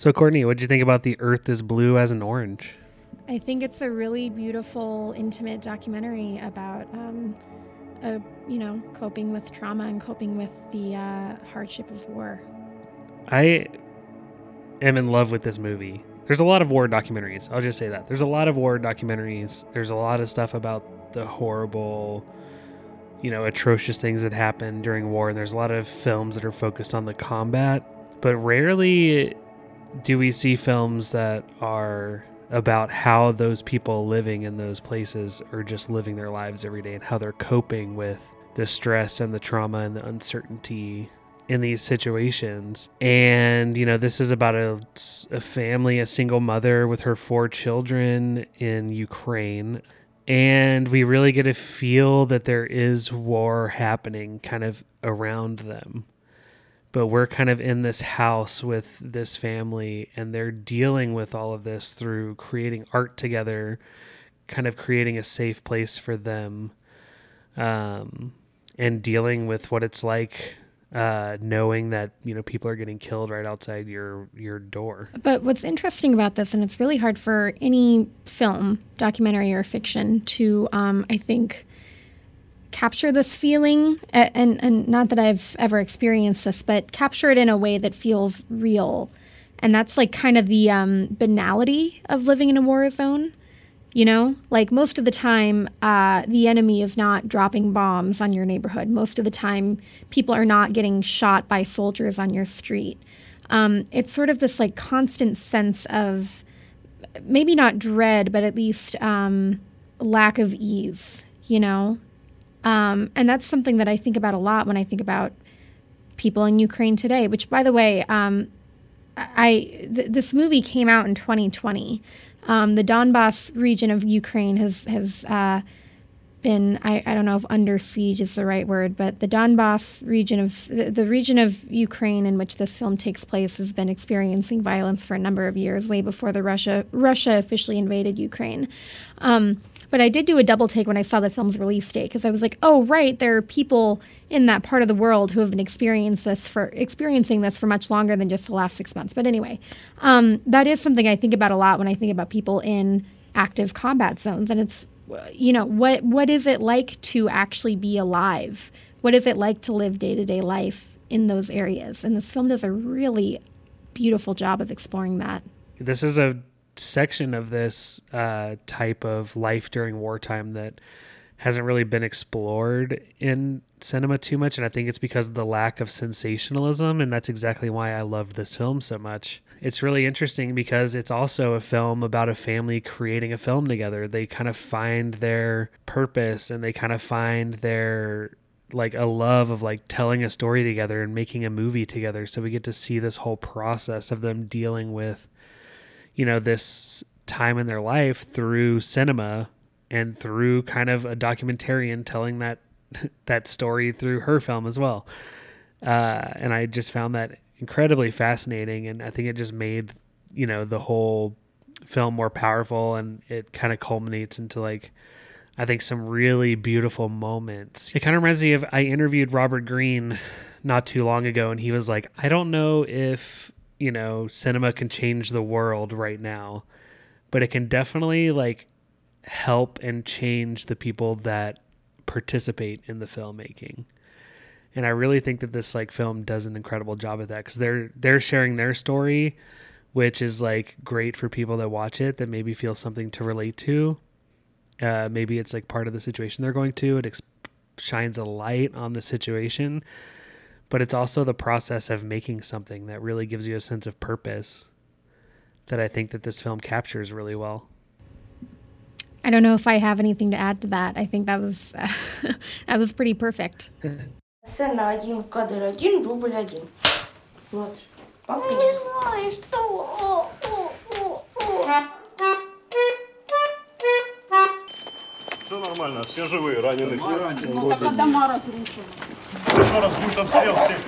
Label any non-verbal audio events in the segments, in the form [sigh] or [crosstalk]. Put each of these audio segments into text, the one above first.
So, Courtney, what did you think about The Earth is Blue as an Orange? I think it's a really beautiful, intimate documentary about, um, a, you know, coping with trauma and coping with the uh, hardship of war. I am in love with this movie. There's a lot of war documentaries. I'll just say that. There's a lot of war documentaries. There's a lot of stuff about the horrible, you know, atrocious things that happen during war. And there's a lot of films that are focused on the combat. But rarely do we see films that are about how those people living in those places are just living their lives every day and how they're coping with the stress and the trauma and the uncertainty in these situations. And, you know, this is about a, a family, a single mother with her four children in Ukraine. And we really get to feel that there is war happening kind of around them but we're kind of in this house with this family and they're dealing with all of this through creating art together kind of creating a safe place for them um, and dealing with what it's like uh, knowing that you know people are getting killed right outside your your door. But what's interesting about this, and it's really hard for any film, documentary, or fiction to, um, I think, capture this feeling and and not that I've ever experienced this but capture it in a way that feels real. And that's like kind of the um, banality of living in a war zone you know? Like most of the time uh, the enemy is not dropping bombs on your neighborhood. Most of the time people are not getting shot by soldiers on your street. Um, it's sort of this like constant sense of maybe not dread but at least um, lack of ease you know um, and that's something that I think about a lot when I think about people in Ukraine today. Which, by the way, um, I th- this movie came out in 2020. Um, the Donbass region of Ukraine has has uh, been I, I don't know if under siege is the right word, but the Donbass region of the, the region of Ukraine in which this film takes place has been experiencing violence for a number of years, way before the Russia Russia officially invaded Ukraine. Um, but I did do a double take when I saw the film's release date because I was like, oh right, there are people in that part of the world who have been experiencing this for experiencing this for much longer than just the last six months. But anyway, um, that is something I think about a lot when I think about people in active combat zones, and it's you know what what is it like to actually be alive? What is it like to live day to day life in those areas? And this film does a really beautiful job of exploring that. This is a section of this uh, type of life during wartime that hasn't really been explored in cinema too much and i think it's because of the lack of sensationalism and that's exactly why i loved this film so much. It's really interesting because it's also a film about a family creating a film together. They kind of find their purpose and they kind of find their like a love of like telling a story together and making a movie together. So we get to see this whole process of them dealing with you know, this time in their life through cinema and through kind of a documentarian telling that [laughs] that story through her film as well. Uh, and I just found that incredibly fascinating, and I think it just made you know the whole film more powerful, and it kind of culminates into like I think some really beautiful moments. It kind of reminds me of I interviewed Robert Greene [laughs] not too long ago, and he was like, I don't know if you know, cinema can change the world right now, but it can definitely like help and change the people that participate in the filmmaking. And I really think that this like film does an incredible job of that because they're they're sharing their story, which is like great for people that watch it that maybe feel something to relate to. Uh, maybe it's like part of the situation they're going to. It ex- shines a light on the situation but it's also the process of making something that really gives you a sense of purpose that I think that this film captures really well. I don't know if I have anything to add to that. I think that was uh, [laughs] that was pretty perfect. Сцена один, кадр один, рубль один. Вот. Не знаю, что. Все нормально, все живые, раненых. Ну, так дома разрушены. Еще раз будет обстрел всех.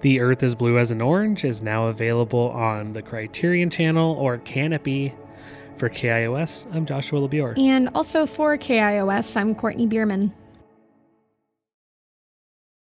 The Earth is Blue as an Orange is now available on the Criterion Channel or Kanopy. For KIOS, I'm Joshua LaBior. And also for KIOS, I'm Courtney Bierman.